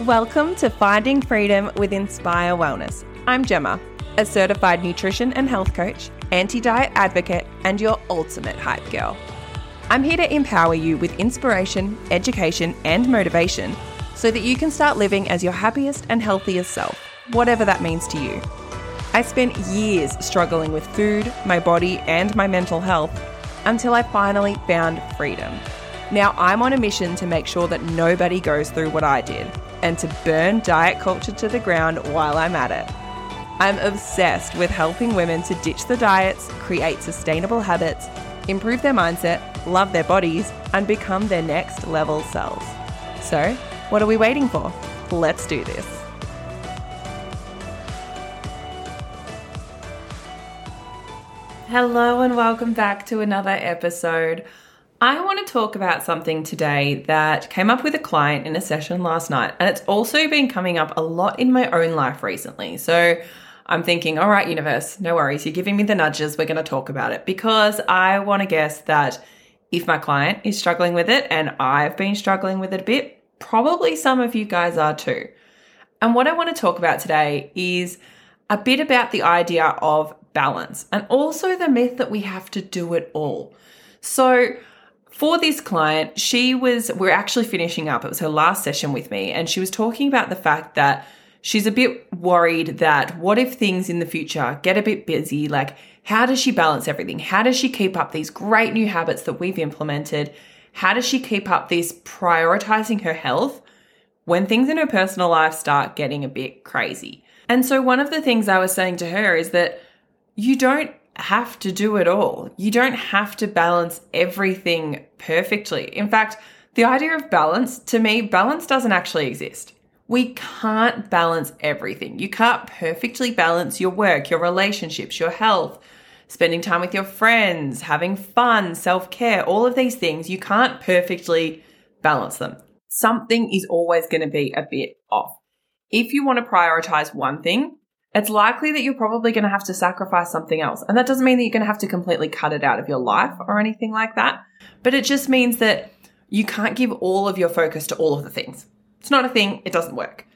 Welcome to Finding Freedom with Inspire Wellness. I'm Gemma, a certified nutrition and health coach, anti diet advocate, and your ultimate hype girl. I'm here to empower you with inspiration, education, and motivation so that you can start living as your happiest and healthiest self, whatever that means to you. I spent years struggling with food, my body, and my mental health until I finally found freedom. Now I'm on a mission to make sure that nobody goes through what I did and to burn diet culture to the ground while I'm at it. I'm obsessed with helping women to ditch the diets, create sustainable habits, improve their mindset, love their bodies, and become their next level selves. So, what are we waiting for? Let's do this. Hello, and welcome back to another episode. I want to talk about something today that came up with a client in a session last night, and it's also been coming up a lot in my own life recently. So I'm thinking, all right, universe, no worries, you're giving me the nudges, we're going to talk about it because I want to guess that if my client is struggling with it and I've been struggling with it a bit, probably some of you guys are too. And what I want to talk about today is a bit about the idea of balance and also the myth that we have to do it all. So, for this client, she was, we're actually finishing up. It was her last session with me, and she was talking about the fact that she's a bit worried that what if things in the future get a bit busy? Like, how does she balance everything? How does she keep up these great new habits that we've implemented? How does she keep up this prioritizing her health when things in her personal life start getting a bit crazy? And so, one of the things I was saying to her is that you don't have to do it all. You don't have to balance everything perfectly. In fact, the idea of balance, to me, balance doesn't actually exist. We can't balance everything. You can't perfectly balance your work, your relationships, your health, spending time with your friends, having fun, self care, all of these things. You can't perfectly balance them. Something is always going to be a bit off. If you want to prioritize one thing, it's likely that you're probably going to have to sacrifice something else. And that doesn't mean that you're going to have to completely cut it out of your life or anything like that. But it just means that you can't give all of your focus to all of the things. It's not a thing, it doesn't work.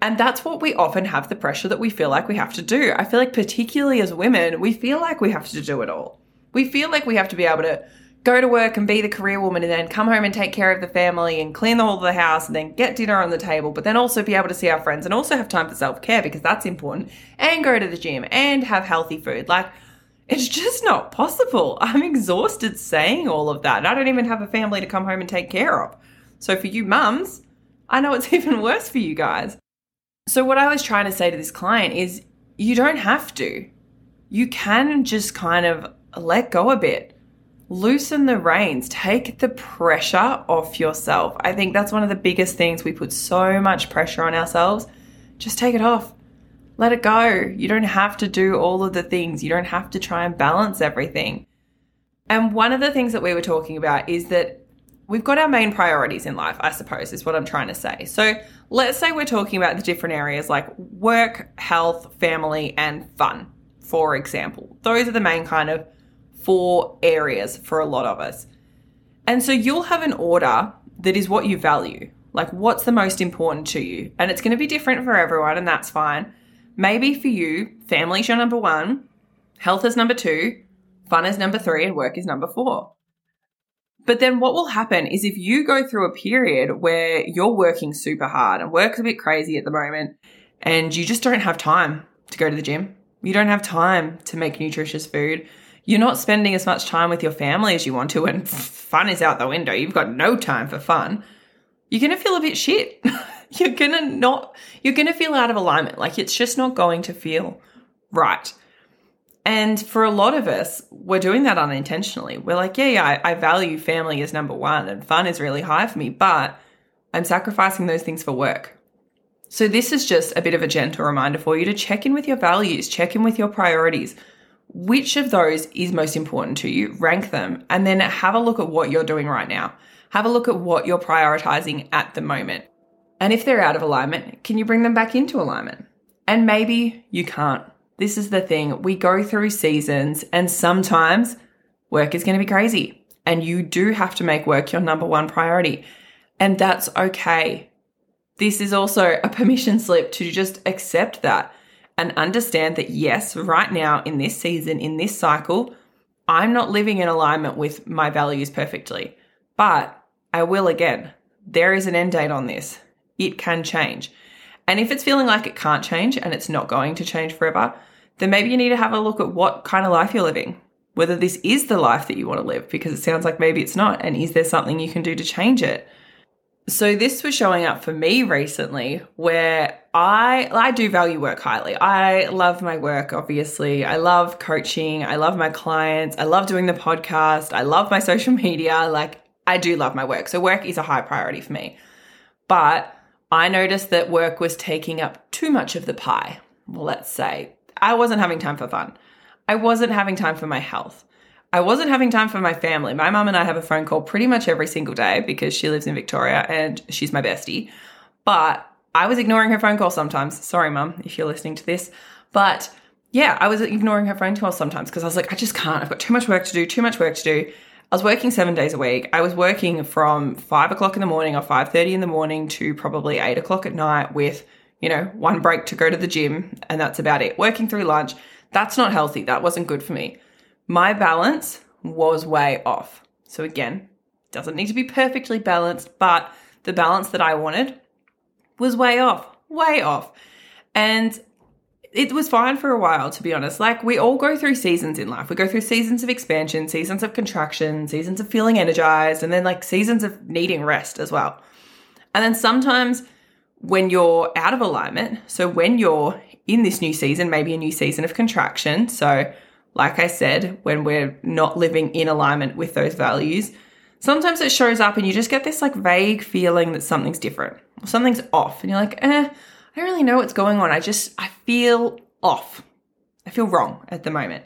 And that's what we often have the pressure that we feel like we have to do. I feel like, particularly as women, we feel like we have to do it all. We feel like we have to be able to go to work and be the career woman and then come home and take care of the family and clean the whole of the house and then get dinner on the table, but then also be able to see our friends and also have time for self care because that's important and go to the gym and have healthy food. Like, it's just not possible. I'm exhausted saying all of that. I don't even have a family to come home and take care of. So, for you mums, I know it's even worse for you guys. So, what I was trying to say to this client is you don't have to. You can just kind of let go a bit loosen the reins, take the pressure off yourself. I think that's one of the biggest things. We put so much pressure on ourselves. Just take it off. Let it go. You don't have to do all of the things, you don't have to try and balance everything. And one of the things that we were talking about is that we've got our main priorities in life, I suppose, is what I'm trying to say. So let's say we're talking about the different areas like work, health, family, and fun, for example. Those are the main kind of four areas for a lot of us. And so you'll have an order that is what you value, like what's the most important to you. And it's going to be different for everyone, and that's fine. Maybe for you, family's your number one, health is number two, fun is number three, and work is number four. But then what will happen is if you go through a period where you're working super hard and work's a bit crazy at the moment, and you just don't have time to go to the gym, you don't have time to make nutritious food, you're not spending as much time with your family as you want to, and fun is out the window. You've got no time for fun. You're going to feel a bit shit. you're going to not, you're going to feel out of alignment. Like it's just not going to feel right. And for a lot of us, we're doing that unintentionally. We're like, yeah, yeah, I, I value family as number one and fun is really high for me, but I'm sacrificing those things for work. So, this is just a bit of a gentle reminder for you to check in with your values, check in with your priorities which of those is most important to you, rank them, and then have a look at what you're doing right now. Have a look at what you're prioritizing at the moment. And if they're out of alignment, can you bring them back into alignment? And maybe you can't. This is the thing. We go through seasons, and sometimes work is going to be crazy, and you do have to make work your number one priority. And that's okay. this is also a permission slip to just accept that and understand that, yes, right now in this season, in this cycle, I'm not living in alignment with my values perfectly, but I will again. There is an end date on this. It can change. And if it's feeling like it can't change and it's not going to change forever, then maybe you need to have a look at what kind of life you're living. Whether this is the life that you want to live, because it sounds like maybe it's not. And is there something you can do to change it? So this was showing up for me recently where I I do value work highly. I love my work obviously. I love coaching, I love my clients, I love doing the podcast, I love my social media, like I do love my work. So work is a high priority for me. But I noticed that work was taking up too much of the pie. Well, let's say I wasn't having time for fun. I wasn't having time for my health. I wasn't having time for my family. My mum and I have a phone call pretty much every single day because she lives in Victoria and she's my bestie. But I was ignoring her phone call sometimes. Sorry, mum, if you're listening to this. But yeah, I was ignoring her phone call sometimes because I was like, I just can't. I've got too much work to do, too much work to do. I was working seven days a week. I was working from five o'clock in the morning or five thirty in the morning to probably eight o'clock at night with, you know, one break to go to the gym, and that's about it. Working through lunch. That's not healthy. That wasn't good for me my balance was way off. So again, doesn't need to be perfectly balanced, but the balance that I wanted was way off, way off. And it was fine for a while, to be honest. Like, we all go through seasons in life. We go through seasons of expansion, seasons of contraction, seasons of feeling energized, and then like seasons of needing rest as well. And then sometimes when you're out of alignment, so when you're in this new season, maybe a new season of contraction, so like I said, when we're not living in alignment with those values, sometimes it shows up and you just get this like vague feeling that something's different something's off. And you're like, eh, I don't really know what's going on. I just, I feel off. I feel wrong at the moment.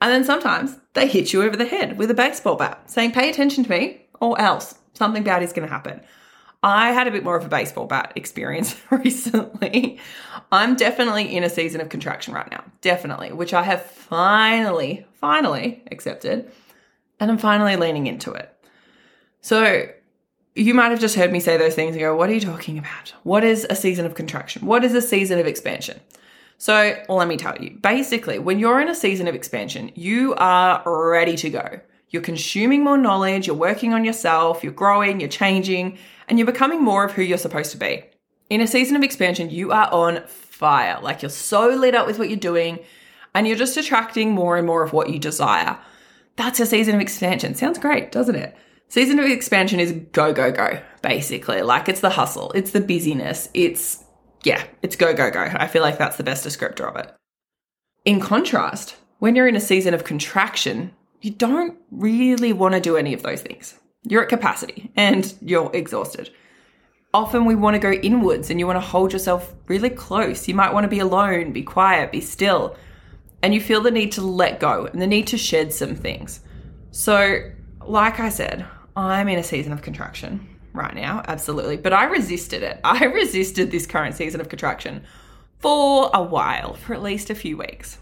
And then sometimes they hit you over the head with a baseball bat saying, pay attention to me or else something bad is going to happen. I had a bit more of a baseball bat experience recently. I'm definitely in a season of contraction right now, definitely, which I have finally, finally accepted. And I'm finally leaning into it. So you might have just heard me say those things and go, What are you talking about? What is a season of contraction? What is a season of expansion? So let me tell you basically, when you're in a season of expansion, you are ready to go. You're consuming more knowledge, you're working on yourself, you're growing, you're changing, and you're becoming more of who you're supposed to be. In a season of expansion, you are on fire. Like you're so lit up with what you're doing, and you're just attracting more and more of what you desire. That's a season of expansion. Sounds great, doesn't it? Season of expansion is go, go, go, basically. Like it's the hustle, it's the busyness, it's, yeah, it's go, go, go. I feel like that's the best descriptor of it. In contrast, when you're in a season of contraction, you don't really want to do any of those things. You're at capacity and you're exhausted. Often we want to go inwards and you want to hold yourself really close. You might want to be alone, be quiet, be still. And you feel the need to let go and the need to shed some things. So, like I said, I'm in a season of contraction right now, absolutely. But I resisted it. I resisted this current season of contraction for a while, for at least a few weeks.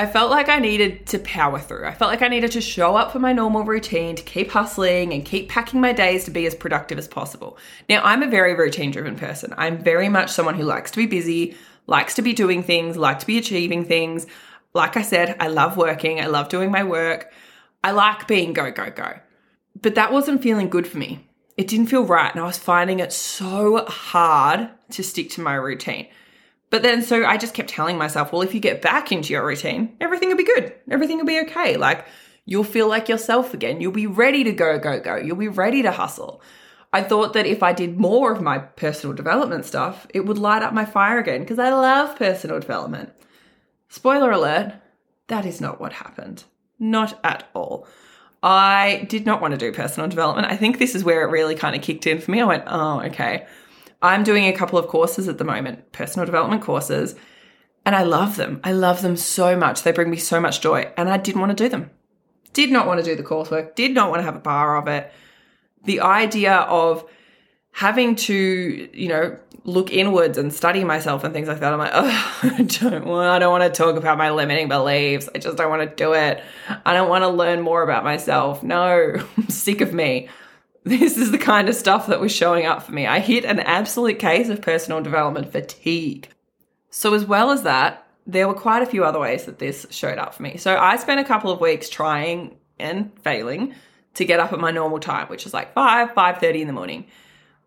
I felt like I needed to power through. I felt like I needed to show up for my normal routine, to keep hustling and keep packing my days to be as productive as possible. Now, I'm a very routine driven person. I'm very much someone who likes to be busy, likes to be doing things, like to be achieving things. Like I said, I love working, I love doing my work. I like being go, go, go. But that wasn't feeling good for me. It didn't feel right. And I was finding it so hard to stick to my routine. But then, so I just kept telling myself, well, if you get back into your routine, everything will be good. Everything will be okay. Like you'll feel like yourself again. You'll be ready to go, go, go. You'll be ready to hustle. I thought that if I did more of my personal development stuff, it would light up my fire again because I love personal development. Spoiler alert, that is not what happened. Not at all. I did not want to do personal development. I think this is where it really kind of kicked in for me. I went, oh, okay. I'm doing a couple of courses at the moment, personal development courses, and I love them. I love them so much. They bring me so much joy, and I didn't want to do them. Did not want to do the coursework, did not want to have a bar of it. The idea of having to, you know, look inwards and study myself and things like that. I'm like, oh, I don't want, I don't want to talk about my limiting beliefs. I just don't want to do it. I don't want to learn more about myself. No, I'm sick of me this is the kind of stuff that was showing up for me. I hit an absolute case of personal development fatigue. So, as well as that, there were quite a few other ways that this showed up for me. So, I spent a couple of weeks trying and failing to get up at my normal time, which is like 5, 5.30 in the morning.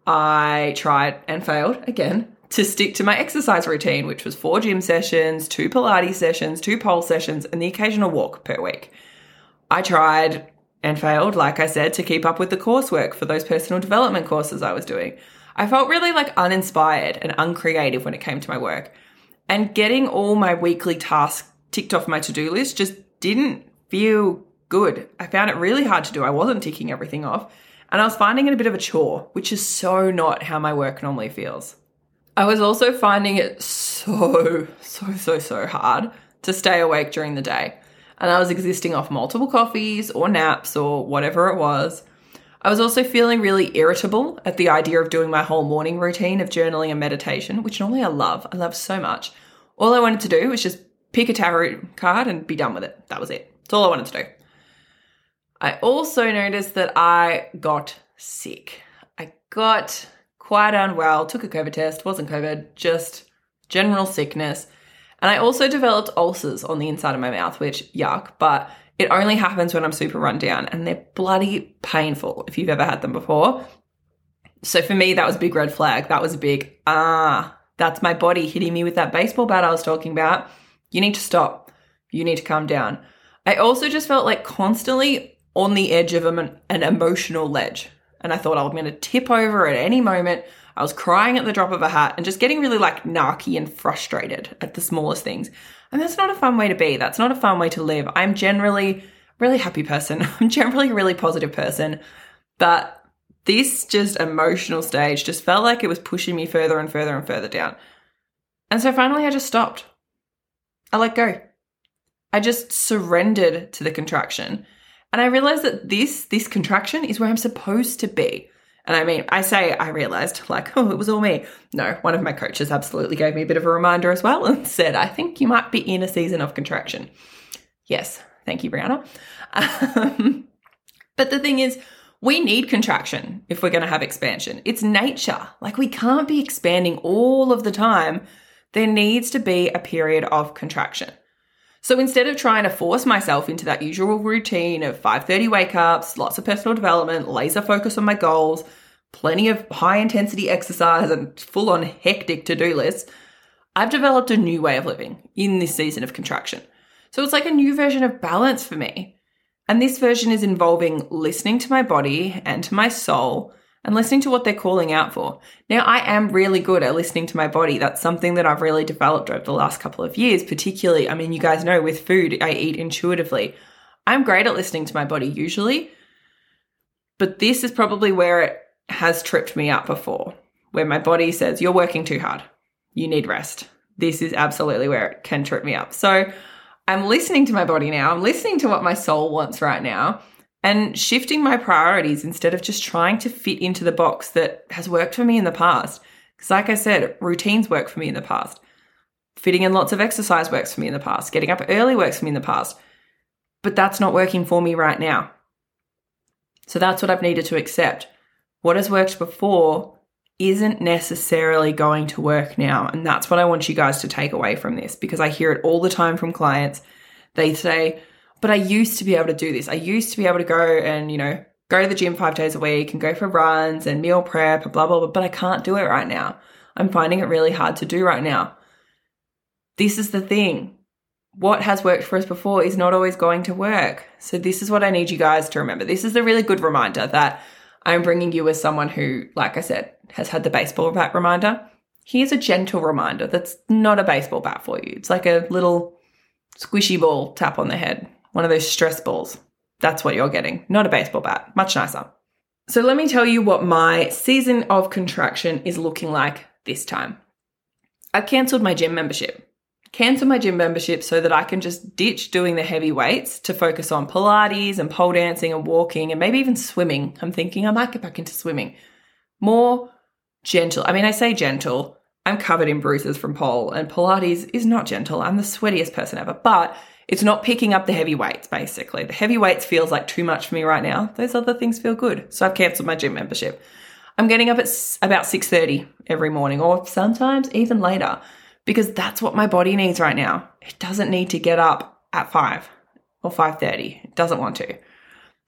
I tried and failed again to stick to my exercise routine, which was four gym sessions, two Pilates sessions, two pole sessions, and the occasional walk per week. I tried and failed, like I said, to keep up with the coursework for those personal development courses I was doing. I felt really like uninspired and uncreative when it came to my work. And getting all my weekly tasks ticked off my to do list just didn't feel good. I found it really hard to do. I wasn't ticking everything off. And I was finding it a bit of a chore, which is so not how my work normally feels. I was also finding it so, so, so, so hard to stay awake during the day and I was existing off multiple coffees or naps or whatever it was. I was also feeling really irritable at the idea of doing my whole morning routine of journaling and meditation, which normally I love. I love so much. All I wanted to do was just pick a tarot card and be done with it. That was it. That's all I wanted to do. I also noticed that I got sick. I got quite unwell, took a COVID test, wasn't COVID, just general sickness. And I also developed ulcers on the inside of my mouth, which yuck, but it only happens when I'm super run down and they're bloody painful if you've ever had them before. So for me, that was a big red flag. That was a big, ah, that's my body hitting me with that baseball bat I was talking about. You need to stop. You need to calm down. I also just felt like constantly on the edge of an, an emotional ledge. And I thought I was going to tip over at any moment. I was crying at the drop of a hat and just getting really like narky and frustrated at the smallest things. And that's not a fun way to be. That's not a fun way to live. I'm generally really happy person. I'm generally a really positive person. But this just emotional stage just felt like it was pushing me further and further and further down. And so finally I just stopped. I let go. I just surrendered to the contraction. And I realized that this this contraction is where I'm supposed to be. And I mean, I say I realized, like, oh, it was all me. No, one of my coaches absolutely gave me a bit of a reminder as well and said, I think you might be in a season of contraction. Yes, thank you, Brianna. Um, but the thing is, we need contraction if we're going to have expansion. It's nature. Like, we can't be expanding all of the time. There needs to be a period of contraction. So instead of trying to force myself into that usual routine of 5:30 wake ups, lots of personal development, laser focus on my goals, plenty of high intensity exercise and full on hectic to-do lists, I've developed a new way of living in this season of contraction. So it's like a new version of balance for me. And this version is involving listening to my body and to my soul and listening to what they're calling out for. Now, I am really good at listening to my body. That's something that I've really developed over the last couple of years, particularly, I mean, you guys know with food, I eat intuitively. I'm great at listening to my body usually, but this is probably where it has tripped me up before, where my body says, You're working too hard. You need rest. This is absolutely where it can trip me up. So I'm listening to my body now. I'm listening to what my soul wants right now and shifting my priorities instead of just trying to fit into the box that has worked for me in the past. Because, like I said, routines work for me in the past. Fitting in lots of exercise works for me in the past. Getting up early works for me in the past. But that's not working for me right now. So that's what I've needed to accept. What has worked before isn't necessarily going to work now. And that's what I want you guys to take away from this because I hear it all the time from clients. They say, but I used to be able to do this. I used to be able to go and, you know, go to the gym five days a week and go for runs and meal prep and blah, blah, blah, but I can't do it right now. I'm finding it really hard to do right now. This is the thing. What has worked for us before is not always going to work. So, this is what I need you guys to remember. This is a really good reminder that I'm bringing you as someone who, like I said, has had the baseball bat reminder. Here's a gentle reminder that's not a baseball bat for you. It's like a little squishy ball tap on the head one of those stress balls. That's what you're getting, not a baseball bat. Much nicer. So let me tell you what my season of contraction is looking like this time. I've cancelled my gym membership. Cancel my gym membership so that I can just ditch doing the heavy weights to focus on Pilates and pole dancing and walking and maybe even swimming. I'm thinking I might get back into swimming. More gentle. I mean, I say gentle. I'm covered in bruises from pole, and Pilates is not gentle. I'm the sweatiest person ever, but It's not picking up the heavy weights, basically. The heavy weights feels like too much for me right now. Those other things feel good. So I've cancelled my gym membership. I'm getting up at about 6:30 every morning or sometimes even later because that's what my body needs right now. It doesn't need to get up at 5 or 5:30. It doesn't want to.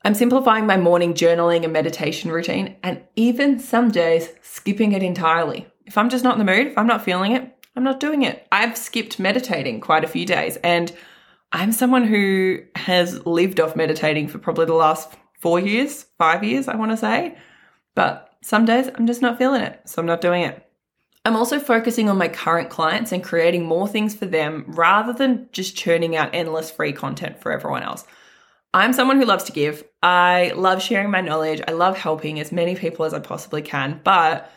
I'm simplifying my morning journaling and meditation routine and even some days skipping it entirely. If I'm just not in the mood, if I'm not feeling it, I'm not doing it. I've skipped meditating quite a few days and I'm someone who has lived off meditating for probably the last 4 years, 5 years, I want to say. But some days I'm just not feeling it, so I'm not doing it. I'm also focusing on my current clients and creating more things for them rather than just churning out endless free content for everyone else. I'm someone who loves to give. I love sharing my knowledge. I love helping as many people as I possibly can, but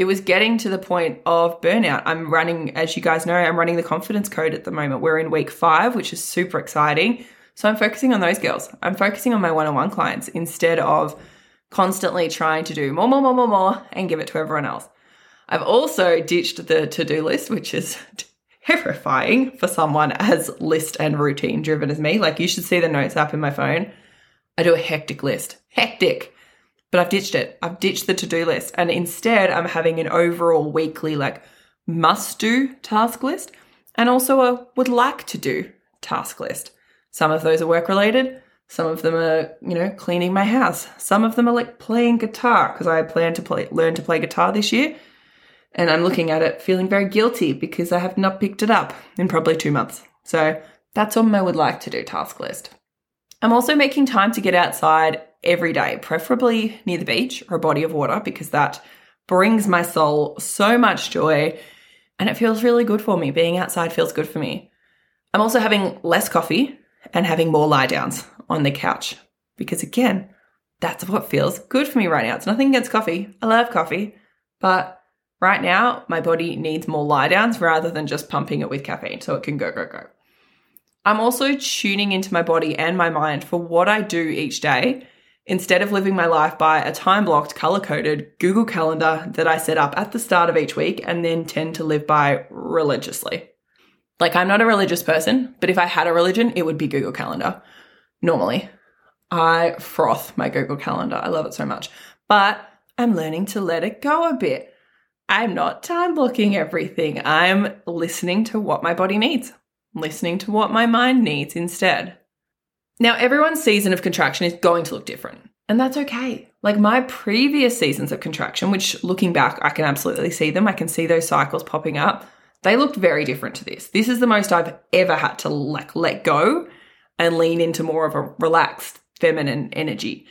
it was getting to the point of burnout. I'm running, as you guys know, I'm running the confidence code at the moment. We're in week five, which is super exciting. So I'm focusing on those girls. I'm focusing on my one on one clients instead of constantly trying to do more, more, more, more, more and give it to everyone else. I've also ditched the to do list, which is terrifying for someone as list and routine driven as me. Like you should see the notes app in my phone. I do a hectic list. Hectic. But I've ditched it. I've ditched the to do list. And instead, I'm having an overall weekly, like, must do task list and also a would like to do task list. Some of those are work related. Some of them are, you know, cleaning my house. Some of them are like playing guitar because I plan to play, learn to play guitar this year. And I'm looking at it feeling very guilty because I have not picked it up in probably two months. So that's on my would like to do task list. I'm also making time to get outside every day, preferably near the beach or a body of water, because that brings my soul so much joy and it feels really good for me. Being outside feels good for me. I'm also having less coffee and having more lie downs on the couch because, again, that's what feels good for me right now. It's nothing against coffee. I love coffee, but Right now, my body needs more lie downs rather than just pumping it with caffeine so it can go, go, go. I'm also tuning into my body and my mind for what I do each day instead of living my life by a time blocked, color coded Google Calendar that I set up at the start of each week and then tend to live by religiously. Like, I'm not a religious person, but if I had a religion, it would be Google Calendar. Normally, I froth my Google Calendar. I love it so much. But I'm learning to let it go a bit. I'm not time blocking everything. I'm listening to what my body needs, listening to what my mind needs instead. Now, everyone's season of contraction is going to look different, and that's okay. Like my previous seasons of contraction, which looking back, I can absolutely see them, I can see those cycles popping up. They looked very different to this. This is the most I've ever had to like let go and lean into more of a relaxed feminine energy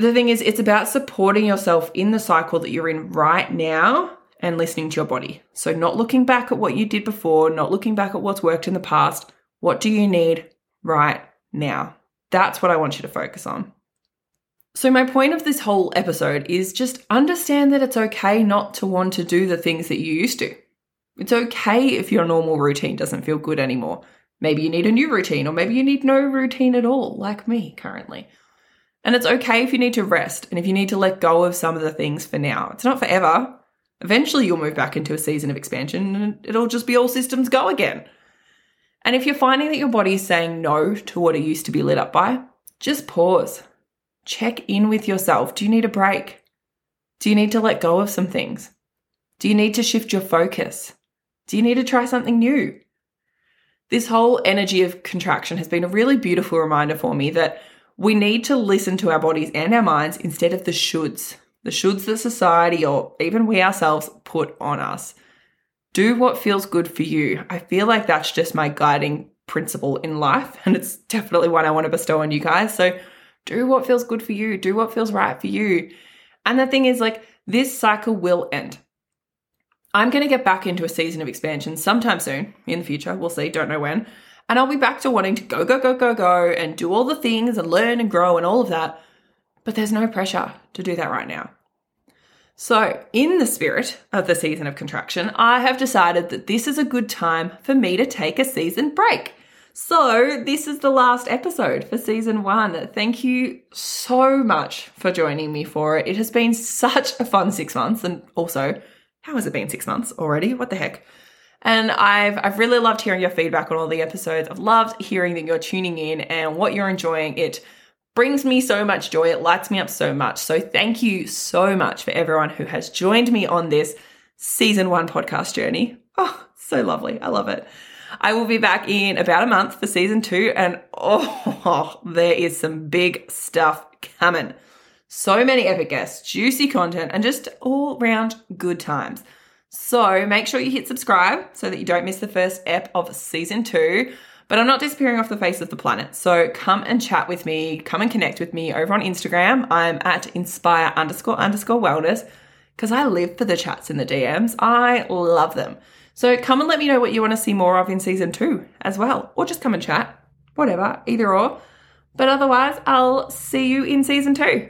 the thing is, it's about supporting yourself in the cycle that you're in right now and listening to your body. So, not looking back at what you did before, not looking back at what's worked in the past. What do you need right now? That's what I want you to focus on. So, my point of this whole episode is just understand that it's okay not to want to do the things that you used to. It's okay if your normal routine doesn't feel good anymore. Maybe you need a new routine, or maybe you need no routine at all, like me currently. And it's okay if you need to rest and if you need to let go of some of the things for now. It's not forever. Eventually, you'll move back into a season of expansion and it'll just be all systems go again. And if you're finding that your body is saying no to what it used to be lit up by, just pause. Check in with yourself. Do you need a break? Do you need to let go of some things? Do you need to shift your focus? Do you need to try something new? This whole energy of contraction has been a really beautiful reminder for me that we need to listen to our bodies and our minds instead of the shoulds, the shoulds that society or even we ourselves put on us. Do what feels good for you. I feel like that's just my guiding principle in life, and it's definitely one I want to bestow on you guys. So, do what feels good for you, do what feels right for you. And the thing is, like, this cycle will end. I'm going to get back into a season of expansion sometime soon in the future. We'll see, don't know when. And I'll be back to wanting to go, go, go, go, go and do all the things and learn and grow and all of that. But there's no pressure to do that right now. So, in the spirit of the season of contraction, I have decided that this is a good time for me to take a season break. So, this is the last episode for season one. Thank you so much for joining me for it. It has been such a fun six months. And also, how has it been six months already? What the heck? And I've I've really loved hearing your feedback on all the episodes. I've loved hearing that you're tuning in and what you're enjoying. It brings me so much joy. It lights me up so much. So thank you so much for everyone who has joined me on this season 1 podcast journey. Oh, so lovely. I love it. I will be back in about a month for season 2 and oh, there is some big stuff coming. So many epic guests, juicy content, and just all round good times. So make sure you hit subscribe so that you don't miss the first ep of season two. But I'm not disappearing off the face of the planet. So come and chat with me, come and connect with me over on Instagram. I'm at inspire underscore underscore wellness because I live for the chats in the DMs. I love them. So come and let me know what you want to see more of in season two as well, or just come and chat, whatever, either or. But otherwise, I'll see you in season two.